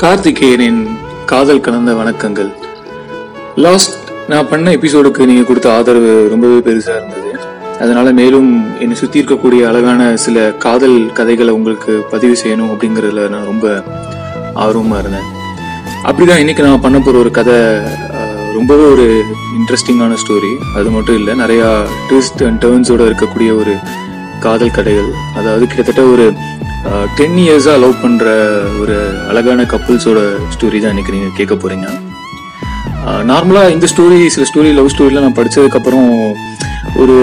கார்த்திகேயனின் காதல் கலந்த வணக்கங்கள். லாஸ்ட் நான் பண்ண எபிசோடுக்கு நீங்கள் கொடுத்த ஆதரவு ரொம்பவே பெருசாக இருந்தது. அதனால் மேலும் என்னை சுற்றி இருக்கக்கூடிய அழகான சில காதல் கதைகளை உங்களுக்கு பதிவு செய்யணும் அப்படிங்கிறதுல நான் ரொம்ப ஆர்வமாக இருந்தேன். அப்படிதான் இன்னைக்கு நான் பண்ண போகிற ஒரு கதை ரொம்பவே ஒரு இன்ட்ரெஸ்டிங்கான ஸ்டோரி அது மட்டும் இல்லை நிறையா ட்விஸ்ட் அண்ட் டேர்ன்ஸோட இருக்கக்கூடிய ஒரு காதல் கதைகள். அதாவது கிட்டத்தட்ட ஒரு டென் இயர்ஸாக லவ் பண்ணுற ஒரு அழகான கப்புள்ஸோட ஸ்டோரி தான் இன்னைக்கு நீங்கள் கேட்க போகிறீங்க நார்மலாக இந்த ஸ்டோரி சில ஸ்டோரி லவ் ஸ்டோரிலாம் நான் படித்ததுக்கப்புறம் ஒரு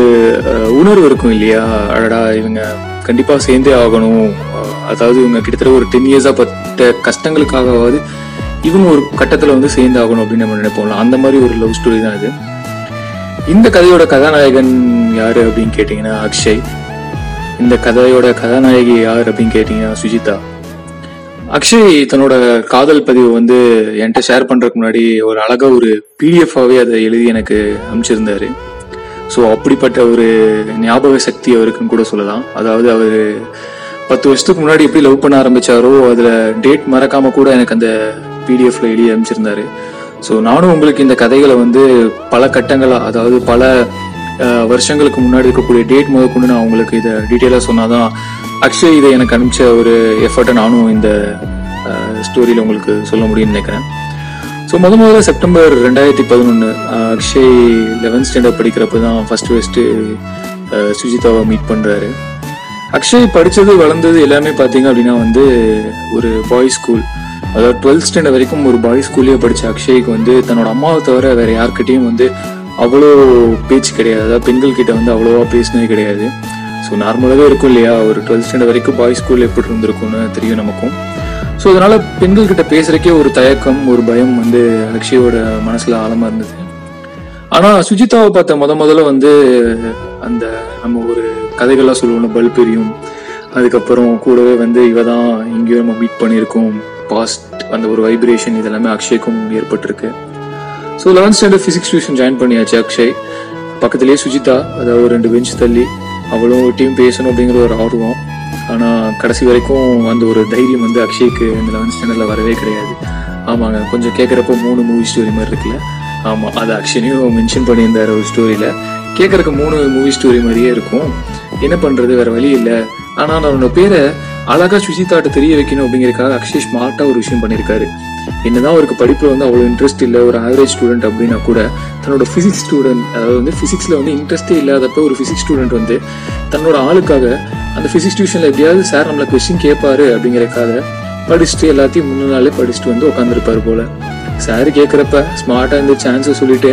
உணர்வு இருக்கும் இல்லையா? அடடா இவங்க கண்டிப்பாக சேர்ந்தே ஆகணும். அதாவது இவங்க கிட்டத்தட்ட ஒரு டென் இயர்ஸாக பட்ட கஷ்டங்களுக்காகவாது இவங்க ஒரு கட்டத்தில் வந்து சேர்ந்து ஆகணும் அப்படின்னு நம்ம நினைப்போம்ல. அந்த மாதிரி ஒரு லவ் ஸ்டோரி தான் இது. இந்த கதையோட கதாநாயகன் யார் அப்படின்னு கேட்டிங்கன்னா அக்ஷய். இந்த கதையோட கதாநாயகி யார் அப்படின்னு கேட்டீங்கன்னா சுஜிதா. அக்ஷய் தன்னோட காதல் பதிவு வந்து என்கிட்ட ஷேர் பண்றதுக்கு முன்னாடி ஒரு அழகா ஒரு பிடிஎஃபாவே அதை எழுதி எனக்கு அனுப்பிச்சிருந்தாரு. ஸோ அப்படிப்பட்ட ஒரு ஞாபக சக்தி அவருக்குன்னு கூட சொல்லலாம். அதாவது அவர் பத்து வருஷத்துக்கு முன்னாடி எப்படி லவ் பண்ண ஆரம்பிச்சாரோ அதில் டேட் மறக்காம கூட எனக்கு அந்த பிடிஎஃப்ல எழுதி அனுப்பிச்சிருந்தாரு. ஸோ நானும் உங்களுக்கு இந்த கதைகளை வந்து பல கட்டங்களாக அதாவது பல வருஷங்களுக்கு முன்னாடி இருக்கக்கூடிய டேட் முதற்கொண்டு நான் உங்களுக்கு இதை டீட்டெயிலாக சொன்னாதான் அக்ஷய் இதை எனக்கு அனுப்பிச்ச ஒரு எஃபர்ட்டை நானும் இந்த ஸ்டோரியில் உங்களுக்கு சொல்ல முடியும்னு நினைக்கிறேன். ஸோ முத முதல்ல செப்டம்பர் ரெண்டாயிரத்தி பதினொன்று அக்ஷய் லெவன்த் ஸ்டாண்டர்ட் படிக்கிறப்ப தான் ஃபர்ஸ்ட் ஃபஸ்ட்டு சுஜிதாவை மீட் பண்ணுறாரு அக்ஷய் படித்தது வளர்ந்தது எல்லாமே பார்த்தீங்க அப்படின்னா வந்து ஒரு பாய்ஸ் ஸ்கூல் அதாவது டுவெல்த் ஸ்டாண்டர்ட் வரைக்கும் ஒரு பாய்ஸ் ஸ்கூல்லேயே படித்த அக்ஷய்க்கு வந்து தன்னோட அம்மாவை தவிர வேறு யார்கிட்டையும் வந்து அவ்வளோ பேச்சு கிடையாது. அதாவது பெண்கள் கிட்ட வந்து அவ்வளோவா பேசினது கிடையாது. ஸோ நார்மலாகவே இருக்கும் இல்லையா? ஒரு டுவெல்த் ஸ்டாண்டர்ட் வரைக்கும் பாய்ஸ் ஸ்கூல் எப்படி இருந்திருக்கும்னு தெரியும் நமக்கும். ஸோ அதனால் பெண்கள் கிட்ட ஒரு தயக்கம் ஒரு பயம் வந்து அக்ஷயோட மனசில் ஆழமாக இருந்தது. ஆனால் சுஜிதாவை பார்த்த முத முதல்ல வந்து அந்த நம்ம ஒரு கதைகள்லாம் சொல்லுவோம் பல்பெரியும் அதுக்கப்புறம் கூடவே வந்து இவ தான் எங்கேயோ நம்ம மீட் பண்ணியிருக்கோம். பாஸ்ட் அந்த ஒரு வைப்ரேஷன் இதெல்லாமே அக்ஷய்க்கும் ஏற்பட்டிருக்கு. So eleventh standard physics tuition join பண்ணியாச்சு அக்ஷய். பக்கத்துலேயே சுஜிதா அதாவது ஒரு ரெண்டு பெஞ்ச் தள்ளி அவளும் டீம் பேசணும் அப்படிங்கிற ஒரு ஆர்வம். ஆனால் கடைசி வரைக்கும் அந்த ஒரு தைரியம் வந்து அக்ஷய்க்கு இந்த லெவன்த் ஸ்டாண்டர்டில் வரவே கிடையாது. ஆமாங்க கொஞ்சம் கேட்குறப்போ மூணு மூவி ஸ்டோரி மாதிரி இருக்குல்ல? ஆமாம் அது அக்ஷனையும் மென்ஷன் பண்ணியிருந்தாரு ஒரு ஸ்டோரியில் கேட்குறக்கு மூணு மூவி ஸ்டோரி மாதிரியே இருக்கும். என்ன பண்ணுறது வேறு வழி இல்லை. ஆனால் நான் உன்னோட பேரை அழகாக சுஜிதாட்ட தெரிய வைக்கணும் அப்படிங்கிறக்காக அக்ஷய் ஸ்மார்ட்டாக ஒரு விஷயம் பண்ணியிருக்காரு என்னதான் அவருக்கு படிப்பில் வந்து அவ்வளோ இன்ட்ரெஸ்ட் இல்லை ஒரு ஆவரேஜ் ஸ்டூடெண்ட் அப்படின்னா கூட தன்னோட ஃபிசிக்ஸ் ஸ்டூடெண்ட் அதாவது வந்து ஃபிசிக்ஸில் வந்து இன்ட்ரெஸ்டே இல்லாதப்ப ஒரு ஃபிசிக்ஸ் ஸ்டூடெண்ட் வந்து தன்னோட ஆளுக்காக அந்த ஃபிசிக்ஸ் டியூஷனில் எப்படியாவது சார் நம்மளை கொஸ்டின் கேட்பாரு அப்படிங்கிறக்காக படிச்சுட்டு எல்லாத்தையும் முன்னாலே நாளே படிச்சுட்டு வந்து உட்காந்துருப்பாரு போல். சார் கேட்குறப்ப ஸ்மார்ட்டா இந்த சான்ஸை சொல்லிட்டு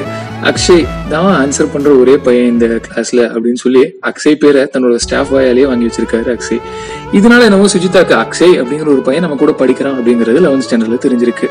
அக்ஷய் தான் ஆன்சர் பண்ற ஒரே பையன் இந்த கிளாஸ்ல அப்படின்னு சொல்லி அக்ஷய் பேரை தன்னோட ஸ்டாஃப் வாயாலேயே வாங்கி வச்சிருக்காரு அக்ஷய். இதனால என்னவோ சுஜிதாக்கு அக்ஷய் அப்படிங்கிற ஒரு பையன் நம்ம கூட படிக்கிறான் அப்படிங்கிறது லெவன்த் ஸ்டாண்டர்டில் தெரிஞ்சிருக்கு.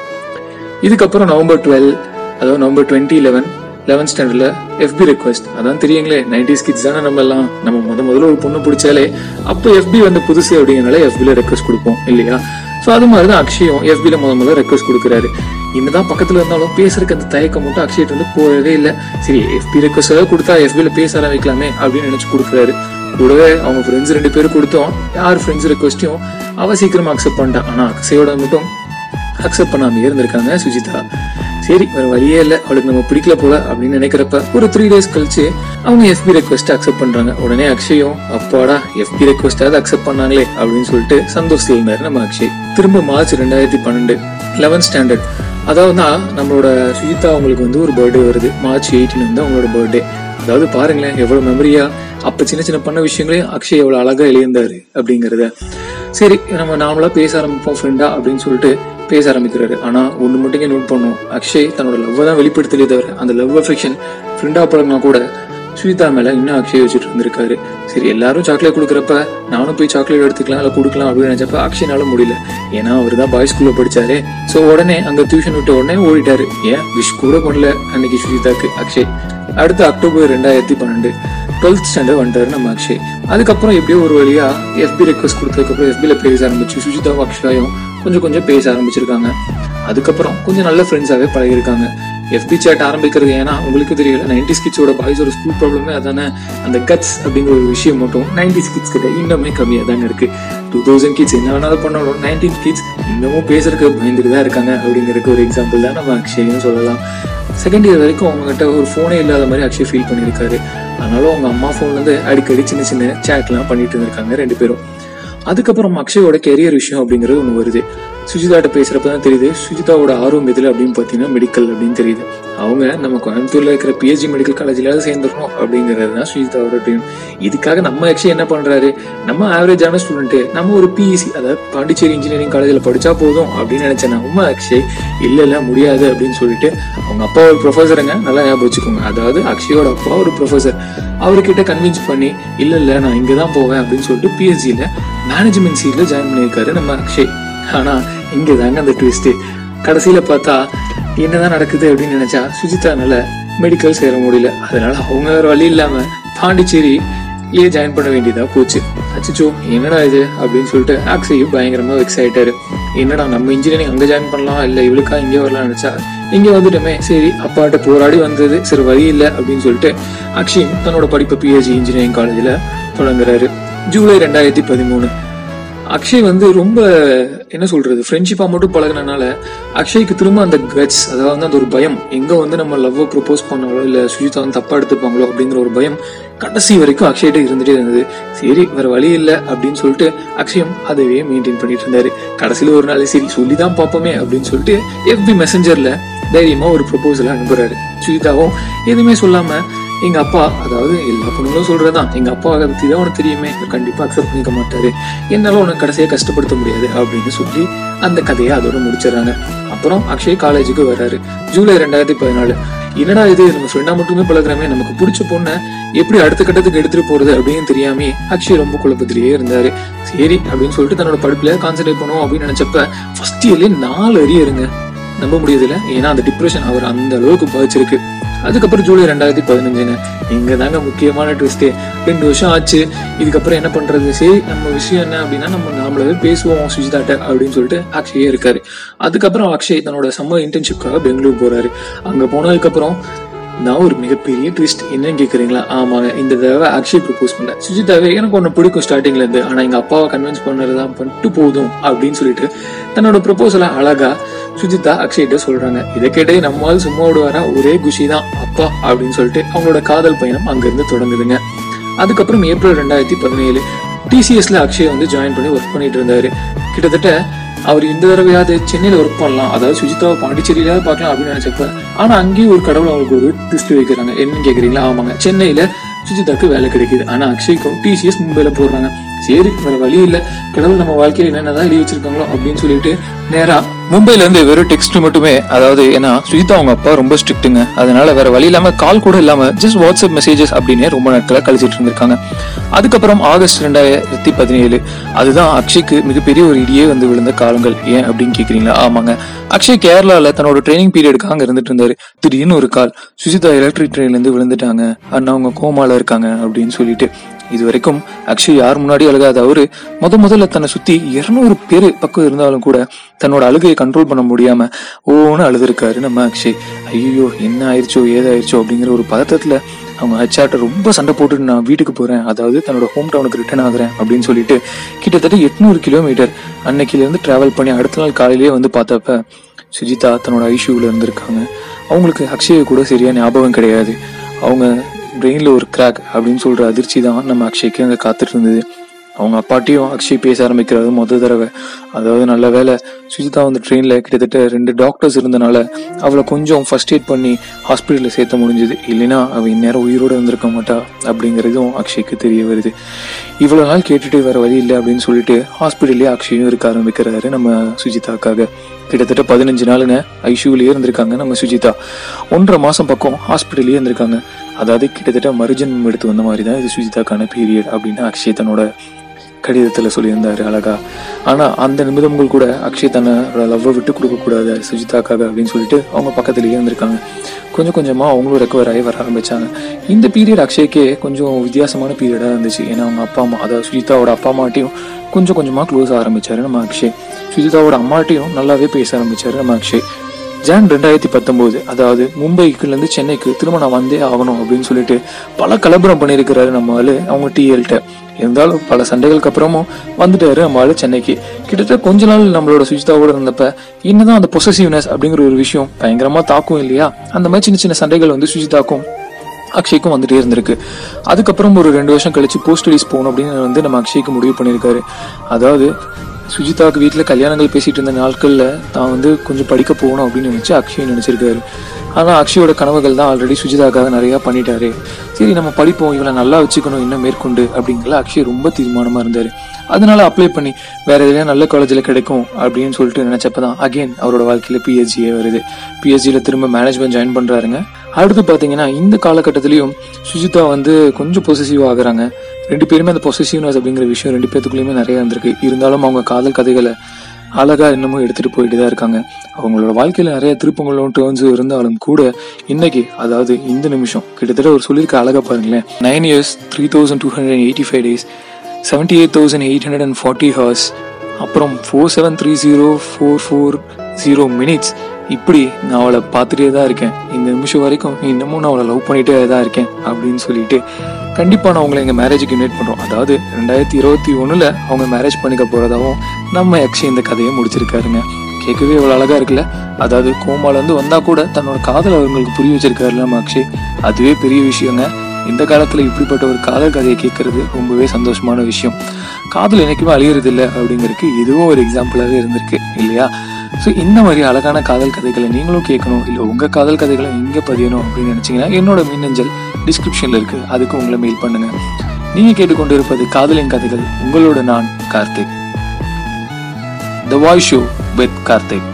இதுக்கப்புறம் நவம்பர் டுவெல் அதாவது நவம்பர் டுவெண்ட்டி லெவன் லெவன்த் ஸ்டாண்டர்ட்ல எஃபி ரெக்வஸ்ட் அதான் தெரியுங்களே நைன்டிஸ் கிட்ஸ் தானே நம்ம எல்லாம். நம்ம முத முதல்ல ஒரு பொண்ணு பிடிச்சாலே அப்போ எஃபி வந்து புதுசு அப்படிங்கிறனால எஃபியில் ரெக்வஸ்ட் கொடுப்போம் இல்லையா? ஸோ அது மாதிரி தான் அக்ஷயும் எஃபியில் முத முதல்ல ரெக்வஸ்ட் கொடுக்குறாரு. என்னதான் பக்கத்தில் இருந்தாலும் பேசுறதுக்கு அந்த தயக்கம் மட்டும் அக்ஷய்ட்டு வந்து போகவே இல்லை. சரி எஃபி ரெக்வஸ்ட் ஏதாவது கொடுத்தா எஃபியில் பேச ஆரம்பிக்கலாமே அப்படின்னு நினச்சி கொடுக்குறாரு. கூடவே அவங்க ஃப்ரெண்ட்ஸ் ரெண்டு பேரும் கொடுத்தோம். யார் ஃப்ரெண்ட்ஸ் ரெக்வஸ்ட்டையும் அவள் சீக்கிரமாக அக்செப்ட் பண்ணிட்டா. ஆனால் அக்ஷயோட மட்டும் அக்செப்ட் பண்ணாமல் இருந்திருக்காங்க சுஜிதா. சரி வேற வழியே இல்லை. அவளுக்கு நம்ம பிடிக்கல போல அப்படின்னு நினைக்கிறப்ப ஒரு த்ரீ டேஸ் கழிச்சு அவங்க எஃபி ரெக்வஸ்ட் அக்செப்ட் பண்றாங்க. உடனே அக்ஷயும் அப்பாடா எஃபி ரெக்வஸ்டாவது அக்செப்ட் பண்ணாங்களே அப்படின்னு சொல்லிட்டு சந்தோஷத்தில் இருந்தாரு நம்ம அக்ஷய். திரும்ப மார்ச் ரெண்டாயிரத்தி பன்னெண்டு லெவன்த் ஸ்டாண்டர்ட் அதாவது நம்மளோட சுஜிதா அவங்களுக்கு வந்து ஒரு பர்த்டே வருது. மார்ச் எயிட்டீன் வந்து அவங்களோட பர்த்டே அதாவது பாருங்களேன் எவ்வளவு மெமரியா அப்ப சின்ன சின்ன பண்ண விஷயங்களையும் அக்ஷய் எவ்வளவு அழகா எழுந்தாரு அப்படிங்கறத. சரி நம்ம நாமளா பேச ஆரம்பிப்போம் ஃப்ரெண்டா அப்படின்னு சொல்லிட்டு பேச ஆரம்பிக்கிறாரு. ஆனால் ஒன்று மட்டும் நோட் பண்ணும் அக்ஷய் தன்னோட லவ்வை தான் வெளிப்படுத்தலே தவிர அந்த லவ் அஃபெக்ஷன் ஃப்ரெண்டாக பழகினா கூட சுவிதா மேலே இன்னும் அக்ஷய் வச்சுட்டு இருந்திருக்காரு. சரி எல்லாரும் சாக்லேட் கொடுக்குறப்ப நானும் போய் சாக்லேட் எடுத்துக்கலாம் இல்லை கொடுக்கலாம் அப்படின்னு நினச்சப்ப அக்ஷய்னால முடியல. ஏன்னா அவர் தான் பாய்ஸ் ஸ்கூலில் படித்தாரு ஸோ உடனே அங்கே டியூஷன் விட்ட உடனே ஓடிட்டாரு. ஏன்? விஷ் கூட பண்ணல அன்னைக்கு சுஜிதாக்கு அக்ஷய். அடுத்து அக்டோபர் ரெண்டாயிரத்தி பன்னெண்டு. டுவெல்த் ஸ்டாண்டர்ட் வந்துட்டாரு நம்ம அக்ஷய். அதுக்கப்புறம் எப்படியோ ஒரு வழியா எஃபி ரெக்வஸ்ட் கொடுத்ததுக்கப்புறம் எஃபியில் பேச ஆரம்பிச்சு சுஜிதாவும் அக்ஷயாயும் கொஞ்சம் கொஞ்சம் பேச ஆரம்பிச்சிருக்காங்க. அதுக்கப்புறம் கொஞ்சம் நல்ல ஃப்ரெண்ட்ஸாகவே பழகிருக்காங்க எஃபி சேட் ஆரம்பிக்கிறது ஏன்னா உங்களுக்கு தெரியல நைன்டி கிட்ஸோட பாய்ஸோட ஸ்கூல் ப்ராப்ளமே அதானே அந்த கட்ஸ் அப்படிங்கிற ஒரு விஷயம் மட்டும் நைன்டி கிட்ஸ் கிட்ட இன்னுமே கம்மியாக தாங்க இருக்கு. டூ தௌசண்ட் கிட்ஸ் என்ன வேணாலும் பண்ணாலும் நைன்டீன் கிட்ஸ் இன்னமும் பேசுறதுக்கு பயந்துட்டு தான் இருக்காங்க அப்படிங்கிறதுக்கு ஒரு எக்ஸாம்பிள் தான் நம்ம அக்ஷயும் சொல்லலாம். செகண்ட் இயர் வரைக்கும் அவங்ககிட்ட ஒரு ஃபோனே இல்லாத மாதிரி அக்ஷய் ஃபீல் பண்ணியிருக்காரு. அதனால அவங்க அம்மா ஃபோன்லேருந்து அடிக்கடி சின்ன சின்ன சேட்லாம் பண்ணிட்டு இருந்திருக்காங்க ரெண்டு பேரும். அதுக்கப்புறம் அக்ஷயோட கெரியர் விஷயம் அப்படிங்கிறது ஒன்று வருது. சுஜிதாட்ட பேசுகிறப்ப தான் தெரியுது சுஜிதாவோட ஆர்வம் எதில் அப்படின்னு பார்த்தீங்கன்னா மெடிக்கல் அப்படின்னு தெரியுது. அவங்க நம்ம கோயம்புத்தூரில் இருக்கிற பிஹெச்டி மெடிக்கல் காலேஜ்ல சேர்ந்துருக்கணும் அப்படிங்கிறது தான் சுஜிதாவோட ட்ரீம் இதுக்காக நம்ம அக்ஷய் என்ன பண்ணுறாரு நம்ம ஆவரேஜான ஸ்டூடெண்ட்டு நம்ம ஒரு பிஇசி அதாவது பாண்டிச்சேரி இன்ஜினியரிங் காலேஜில் படித்தா போதும் அப்படின்னு நினச்சேன் நம்ம அக்ஷய் இல்லை இல்லை முடியாது அப்படின்னு சொல்லிட்டு அவங்க அப்பா ஒரு ப்ரொஃபஸருங்க நல்லா ஞாபகம் வச்சுக்கோங்க. அதாவது அக்ஷயோட அப்பா ஒரு ப்ரொஃபஸர் அவர்கிட்ட கன்வின்ஸ் பண்ணி இல்லை இல்லை நான் இங்கே தான் போவேன் அப்படின்னு சொல்லிட்டு பிஹெச்சியில் மேனேஜ்மெண்ட் சீட்ல ஜாயின் பண்ணியிருக்காரு நம்ம அக்ஷய். ஆனா இங்க தாங்க அந்த ட்விஸ்ட் கடைசியில பார்த்தா என்னதான் நடக்குது அப்படின்னு நினைச்சா சுஜிதானால மெடிக்கல் சேர முடியல. அதனால அவங்க வேற வழி இல்லாம பாண்டிச்சேரி ஏ ஜாயின் பண்ண வேண்டியதா போச்சு. அச்சோ என்னடா இது அப்படின்னு சொல்லிட்டு அக்ஷயும் பயங்கரமா வெக்ஸ் ஆயிட்டாரு. என்னடா நம்ம இன்ஜினியரிங் அங்க ஜாயின் பண்ணலாம்? இல்ல இவளுக்கா இங்கே வரலாம் நினைச்சா இங்க வந்துட்டுமே. சரி அப்பாட்ட போராடி வந்தது. சரி வழி இல்லை அப்படின்னு சொல்லிட்டு அக்ஷயும் தன்னோட படிப்பு பிஹெச்சி இன்ஜினியரிங் காலேஜ்ல தொடங்குறாரு. ஜூலை ரெண்டாயிரத்தி பதிமூணு. அக்ஷய் வந்து ரொம்ப என்ன சொல்றது ஃப்ரெண்ட்ஷிப்பாக மட்டும் பழகினால அக்ஷய்க்கு திரும்ப அந்த கட்ஸ் அதாவது அந்த ஒரு பயம் எங்கே வந்து நம்ம லவ் ப்ரொப்போஸ் பண்ணாலோ இல்லை சுஜிதா வந்து தப்பாக எடுத்துப்பாங்களோ அப்படிங்கிற ஒரு பயம் கடைசி வரைக்கும் அக்ஷய்கிட்ட இருந்துட்டே இருந்தது. சரி வேற வழி இல்லை அப்படின்னு சொல்லிட்டு அக்ஷயம் அதையே மெயின்டைன் பண்ணிட்டு இருந்தாரு. கடைசியில் ஒரு நாள் சரி சொல்லி தான் பார்ப்போமே அப்படின்னு சொல்லிட்டு எஃபி மெசஞ்சரில் தைரியமாக ஒரு ப்ரொபோசல் அனுப்புறாரு. சுஜிதாவும் எதுவுமே சொல்லாமல் எங்க அப்பா அதாவது எல்லா பொண்ணுங்களும் சொல்றதுதான். எங்க அப்பா அதை பத்தி தான் உனக்கு தெரியுமே. கண்டிப்பாக கண்டிப்பா அக்செப்ட் பண்ணிக்க மாட்டாரு. என்னால உனக்கு கடைசியாக கஷ்டப்படுத்த முடியாது அப்படின்னு சொல்லி அந்த கதையை அதோட முடிச்சிடறாங்க. அப்புறம் அக்ஷய் காலேஜுக்கு வர்றாரு ஜூலை ரெண்டாயிரத்தி பதினாலு. என்னடா இது? நம்ம ஃப்ரெண்டா மட்டுமே பழகுறமே. நமக்கு பிடிச்ச பொண்ணை எப்படி அடுத்த கட்டத்துக்கு எடுத்துட்டு போறது அப்படின்னு தெரியாமே அக்ஷய் ரொம்ப குழப்பத்திலேயே இருந்தாரு. சரி அப்படின்னு சொல்லிட்டு தன்னோட படிப்புல கான்சென்ட்ரேட் பண்ணுவோம் அப்படின்னு நினைச்சப்ப ஃபர்ஸ்ட் இயர்லயே நாலு அரியருங்க நம்ப முடியதில்லை ஏன்னா அந்த டிப்ரெஷன் அவர் அந்த அளவுக்கு பாதிச்சிருக்கு. அதுக்கப்புறம் ஜூலை ரெண்டாயிரத்தி பதினஞ்சுங்க இங்கே தாங்க முக்கியமான ட்விஸ்டே ரெண்டு வருஷம் ஆச்சு. இதுக்கப்புறம் என்ன பண்ணுறது சரி நம்ம விஷயம் என்ன அப்படின்னா நம்ம நாமளாவே பேசுவோம் சுஜிதாட்ட அப்படின்னு சொல்லிட்டு அக்ஷயே இருக்காரு. அதுக்கப்புறம் அக்ஷய் தன்னோட சம்மர் இன்டர்ன்ஷிப்காக பெங்களூர் போகிறாரு அங்கே போனதுக்கப்புறம் நான் ஒரு மிகப்பெரிய ட்விஸ்ட் என்னன்னு கேக்குறீங்களா? ஆமாங்க. இந்த தடவை அக்ஷய் ப்ரப்போஸ் பண்ணேன் சுஜிதாவே எனக்கு ஒன்று பிடிக்கும் ஸ்டார்டிங்ல இருந்து. ஆனா எங்க அப்பாவை கன்வின்ஸ் பண்ணதுதான் பண்ணிட்டு போதும் அப்படின்னு சொல்லிட்டு தன்னோட ப்ரப்போசலை அழகா சுஜிதா அக்ஷய்கிட்ட சொல்றாங்க. இதை கேட்டே நம்மால் சும்மா விடுவாரா? ஒரே குஷி தான். அப்பா அப்படின்னு சொல்லிட்டு அவங்களோட காதல் பயணம் அங்கிருந்து தொடங்குதுங்க. அதுக்கப்புறம் ஏப்ரல் ரெண்டாயிரத்தி பதினேழு டிசிஎஸ்ல அக்ஷய் வந்து ஜாயின் பண்ணி ஒர்க் பண்ணிட்டு இருந்தாரு. கிட்டத்தட்ட அவர் இந்த தடவையாவது சென்னையில் ஒர்க் பண்ணலாம். அதாவது சுஜிதாவை பாண்டிச்சேரியிலாவது பார்க்கலாம் அப்படின்னு நினைச்சப்ப ஆனா அங்கேயும் ஒரு கடவுள் அவங்களுக்கு ஒரு ட்விஸ்ட் வைக்கிறாங்க. என்னன்னு கேக்குறீங்களா? ஆமாங்க. சென்னையில சுஜிதாக்கு வேலை கிடைக்குது. ஆனா அக்ஷய்க்கும் டிசிஎஸ் மும்பையில் போடுறாங்க. சரி வேற வழி இல்லை. கடவுள் நம்ம வாழ்க்கையில என்னென்னதான் எழுதி வச்சிருக்காங்களோ அப்படின்னு சொல்லிட்டு நேரா மும்பைலேருந்து வெறும் டெக்ஸ்ட் மட்டுமே அதாவது ஏன்னா சுஜிதா அவங்க அப்பா ரொம்ப ஸ்ட்ரிக்ட்டுங்க அதனால வேற வழி இல்லாமல் கால் கூட இல்லாமல் ஜஸ்ட் வாட்ஸ்அப் மெசேஜஸ் அப்படின்னே ரொம்ப நாட்களா கழிச்சிட்டு இருந்திருக்காங்க. அதுக்கப்புறம் ஆகஸ்ட் ரெண்டாயிரத்தி பதினேழு அதுதான் அக்ஷய்க்கு மிகப்பெரிய ஒரு இடியே வந்து விழுந்த காலங்கள். ஏன் அப்படின்னு கேட்குறீங்களா ஆமாங்க. அக்ஷய் கேரளாவில் தன்னோட ட்ரைனிங் பீரியடுக்கு அங்கே இருந்துட்டு இருந்தாரு. திடீர்னு ஒரு கால். சுஜிதா எலக்ட்ரிக் ட்ரெயின்லேருந்து விழுந்துட்டாங்க. அண்ணா அவங்க கோமால இருக்காங்க அப்படின்னு சொல்லிட்டு. இது வரைக்கும் அக்ஷய் யார் முன்னாடி அழுகாத அவரு முத முதல்ல தன்னை சுத்தி இருநூறு பேரு பக்கம் இருந்தாலும் கூட தன்னோட அழுகையை கண்ட்ரோல் பண்ண முடியாம ஓன்னு அழுதுருக்காரு நம்ம அக்ஷய். ஐயோ என்ன ஆயிடுச்சோ ஏதாயிருச்சோ அப்படிங்கிற ஒரு பதட்டத்துல அவங்க ஹச்சாட்ட ரொம்ப சண்டை போட்டுட்டு நான் வீட்டுக்கு போறேன் அதாவது தன்னோட ஹோம் டவுனுக்கு ரிட்டர்ன் ஆகுறேன் அப்படின்னு சொல்லிட்டு கிட்டத்தட்ட எட்நூறு கிலோமீட்டர் அன்னைக்குல இருந்து டிராவல் பண்ணி அடுத்த நாள் காலையிலேயே வந்து பார்த்தப்ப சுஜிதா தன்னோட ஐசியூல இருந்திருக்காங்க. அவங்களுக்கு அக்ஷய கூட சரியா ஞாபகம் கிடையாது. அவங்க பிரெயினில் ஒரு கிராக் அப்படின்னு சொல்கிற அதிர்ச்சி தான் நம்ம அக்ஷய்க்கு அங்கே காத்துட்டு இருந்தது. அவங்க அப்பாட்டியும் அக்ஷய் பேச ஆரம்பிக்கிறது மொதல் தடவை. அதாவது நல்ல வேலை சுஜிதா வந்து ட்ரெயினில் கிட்டத்தட்ட ரெண்டு டாக்டர்ஸ் இருந்தனால அவளை கொஞ்சம் ஃபர்ஸ்ட் எய்ட் பண்ணி ஹாஸ்பிட்டலில் சேர்த்த முடிஞ்சது. இல்லைன்னா அவள் இந்நேரம் உயிரோடு இருந்திருக்க மாட்டா அப்படிங்கிறதும் அக்ஷய்க்கு தெரிய வருது. இவ்வளோ நாள் கேட்டுட்டு வேற வழி இல்லை அப்படின்னு சொல்லிட்டு ஹாஸ்பிட்டல்லே அக்ஷயும் இருக்க ஆரம்பிக்கிறாரு நம்ம சுஜிதாக்காக. கிட்டத்தட்ட பதினஞ்சு நாளுங்க ஐசியூலேயே இருந்திருக்காங்க நம்ம சுஜிதா. ஒன்றரை மாதம் பக்கம் ஹாஸ்பிட்டல்லேயே இருந்திருக்காங்க. அதாவது கிட்டத்தட்ட மறுஜன்மம் எடுத்து வந்த மாதிரி தான் இது சுஜிதாக்கான பீரியட் அப்படின்னு அக்ஷய் தன்னோட கடிதத்துல சொல்லியிருந்தாரு அழகா. ஆனால் அந்த நிமிடங்கள் கூட அக்ஷய் தன்னோட லவ்வை விட்டு கொடுக்கக்கூடாது சுஜிதாக்காக அப்படின்னு சொல்லிட்டு அவங்க பக்கத்துலேயே இருந்திருக்காங்க கொஞ்சம் கொஞ்சமாக அவங்களும் ரெக்கவர் ஆகி வர ஆரம்பித்தாங்க இந்த பீரியட் அக்ஷய்க்கே கொஞ்சம் வித்தியாசமான பீரியடாக இருந்துச்சு. ஏன்னா அவங்க அப்பா அம்மா அதாவது சுஜிதாவோட அப்பா அம்மாட்டையும் கொஞ்சம் கொஞ்சமாக க்ளோஸ் ஆரம்பித்தார் நம்ம அக்ஷய். சுஜிதாவோட அம்மாட்டையும் நல்லாவே பேச ஆரம்பித்தார் நம்ம அக்ஷய். ஜான் ரெண்டாயிரத்தி பத்தொம்போது அதாவது மும்பைக்குலேருந்து சென்னைக்கு திரும்ப நான் வந்தே ஆகணும் அப்படின்னு சொல்லிட்டு பல கலபரம் பண்ணியிருக்கிறாரு நம்ம ஆள் அவங்க டிஎல்கிட்ட இருந்தாலும் பல சண்டைகளுக்கு அப்புறமும் வந்துட்டாரு நம்ம ஆள் சென்னைக்கு. கிட்டத்தட்ட கொஞ்ச நாள் நம்மளோட சுஜிதாவோட இருந்தப்ப என்னதான் அந்த பொசசிவ்னஸ் அப்படிங்கிற ஒரு விஷயம் பயங்கரமாக தாக்கும் இல்லையா? அந்த மாதிரி சின்ன சின்ன சண்டைகள் வந்து சுஜிதாக்கும் அக்ஷய்க்கும் வந்துட்டே இருந்திருக்கு. அதுக்கப்புறம் ஒரு ரெண்டு வருஷம் கழிச்சு போஸ்ட் ஸ்டடீஸ் போகணும் அப்படின்னு வந்து நம்ம அக்ஷய்க்கு முடிவு பண்ணியிருக்காரு. அதாவது சுஜிதாவுக்கு வீட்டில் கல்யாணங்கள் பேசிகிட்டு இருந்த நாட்களில் தான் வந்து கொஞ்சம் படிக்க போகணும் அப்படின்னு நினச்சி அக்ஷய் நினச்சிருக்காரு. ஆனால் அக்ஷயோட கனவுகள் தான் ஆல்ரெடி சுஜிதாக்காக நிறையா பண்ணிட்டாரு. சரி நம்ம படிப்போம் இவளை நல்லா வச்சுக்கணும் இன்னும் மேற்கொண்டு அப்படிங்கிற அக்ஷய் ரொம்ப தீர்மானமாக இருந்தார். அதனால அப்ளை பண்ணி வேற எதுலையா நல்ல காலேஜில் கிடைக்கும் அப்படின்னு சொல்லிட்டு நினச்சப்ப தான் அகைன் அவரோட வாழ்க்கையில் பிஹெச்டியே வருது. பிஹெச்டியில் திரும்ப மேனேஜ்மெண்ட் ஜாயின் பண்ணுறாருங்க அடுத்து பார்த்தீங்கன்னா இந்த காலகட்டத்திலையும் சுஜிதா வந்து கொஞ்சம் பொசிசிவ் ஆகுறாங்க. ரெண்டு பேருமே அந்த பொசிசிவ்னஸ் அப்படிங்கிற விஷயம் ரெண்டு பேத்துக்குள்ளேயுமே நிறைய இருந்திருக்கு. இருந்தாலும் அவங்க காதல் கதைகளை அழகா இன்னமும் எடுத்துட்டு போயிட்டு தான் இருக்காங்க. அவங்களோட வாழ்க்கையில நிறைய திருப்பங்களும் டேர்ன்ஸும் இருந்தாலும் கூட இன்னைக்கு அதாவது இந்த நிமிஷம் கிட்டத்தட்ட ஒரு சொல்லியிருக்க அழகா பாருங்களேன். Nine years three thousand two hundred eighty five days seventy eight thousand eight hundred and forty hours அப்புறம் four seven three zero four four zero minutes இப்படி நான் அவளை பார்த்துட்டே தான் இருக்கேன். இந்த நிமிஷம் வரைக்கும் இன்னமும் நான் அவளை லவ் பண்ணிட்டே தான் இருக்கேன் அப்படின்னு சொல்லிட்டு கண்டிப்பாக நான் உங்களை எங்கள் மேரேஜுக்கு இன்வைட் பண்ணுறோம் அதாவது ரெண்டாயிரத்தி இருபத்தி ஒன்றில் அவங்க மேரேஜ் பண்ணிக்க போகிறதாவும் நம்ம யக்ஷி இந்த கதையை முடிச்சிருக்காருங்க. கேட்கவே இவ்வளோ அழகாக இருக்குல்ல? அதாவது கோமாலேருந்து வந்தால் கூட தன்னோட காதல் அவங்களுக்கு புரிய வச்சிருக்காருல்ல நம்ம அக்ஷய் அதுவே பெரிய விஷயங்க. இந்த காலத்தில் இப்படிப்பட்ட ஒரு காதல் கதையை கேட்கறது ரொம்பவே சந்தோஷமான விஷயம். காதல் என்னைக்குமே அழியறதில்லை அப்படிங்கிறதுக்கு இதுவும் ஒரு எக்ஸாம்பிளாகவே இருந்திருக்கு இல்லையா? ஸோ இந்த மாதிரி அழகான காதல் கதைகளை நீங்களும் கேட்கணும் இல்லை உங்க காதல் கதைகளை இங்கே பதியணும் அப்படின்னு நினைச்சீங்கன்னா என்னோட மின்னஞ்சல் டிஸ்கிரிப்ஷனில் இருக்கு. அதுக்கு உங்களை மெயில் பண்ணுங்க. நீங்கள் கேட்டுக்கொண்டிருப்பது காதலின் கதைகள். உங்களோட நான் Karthik. The voice show with Karthik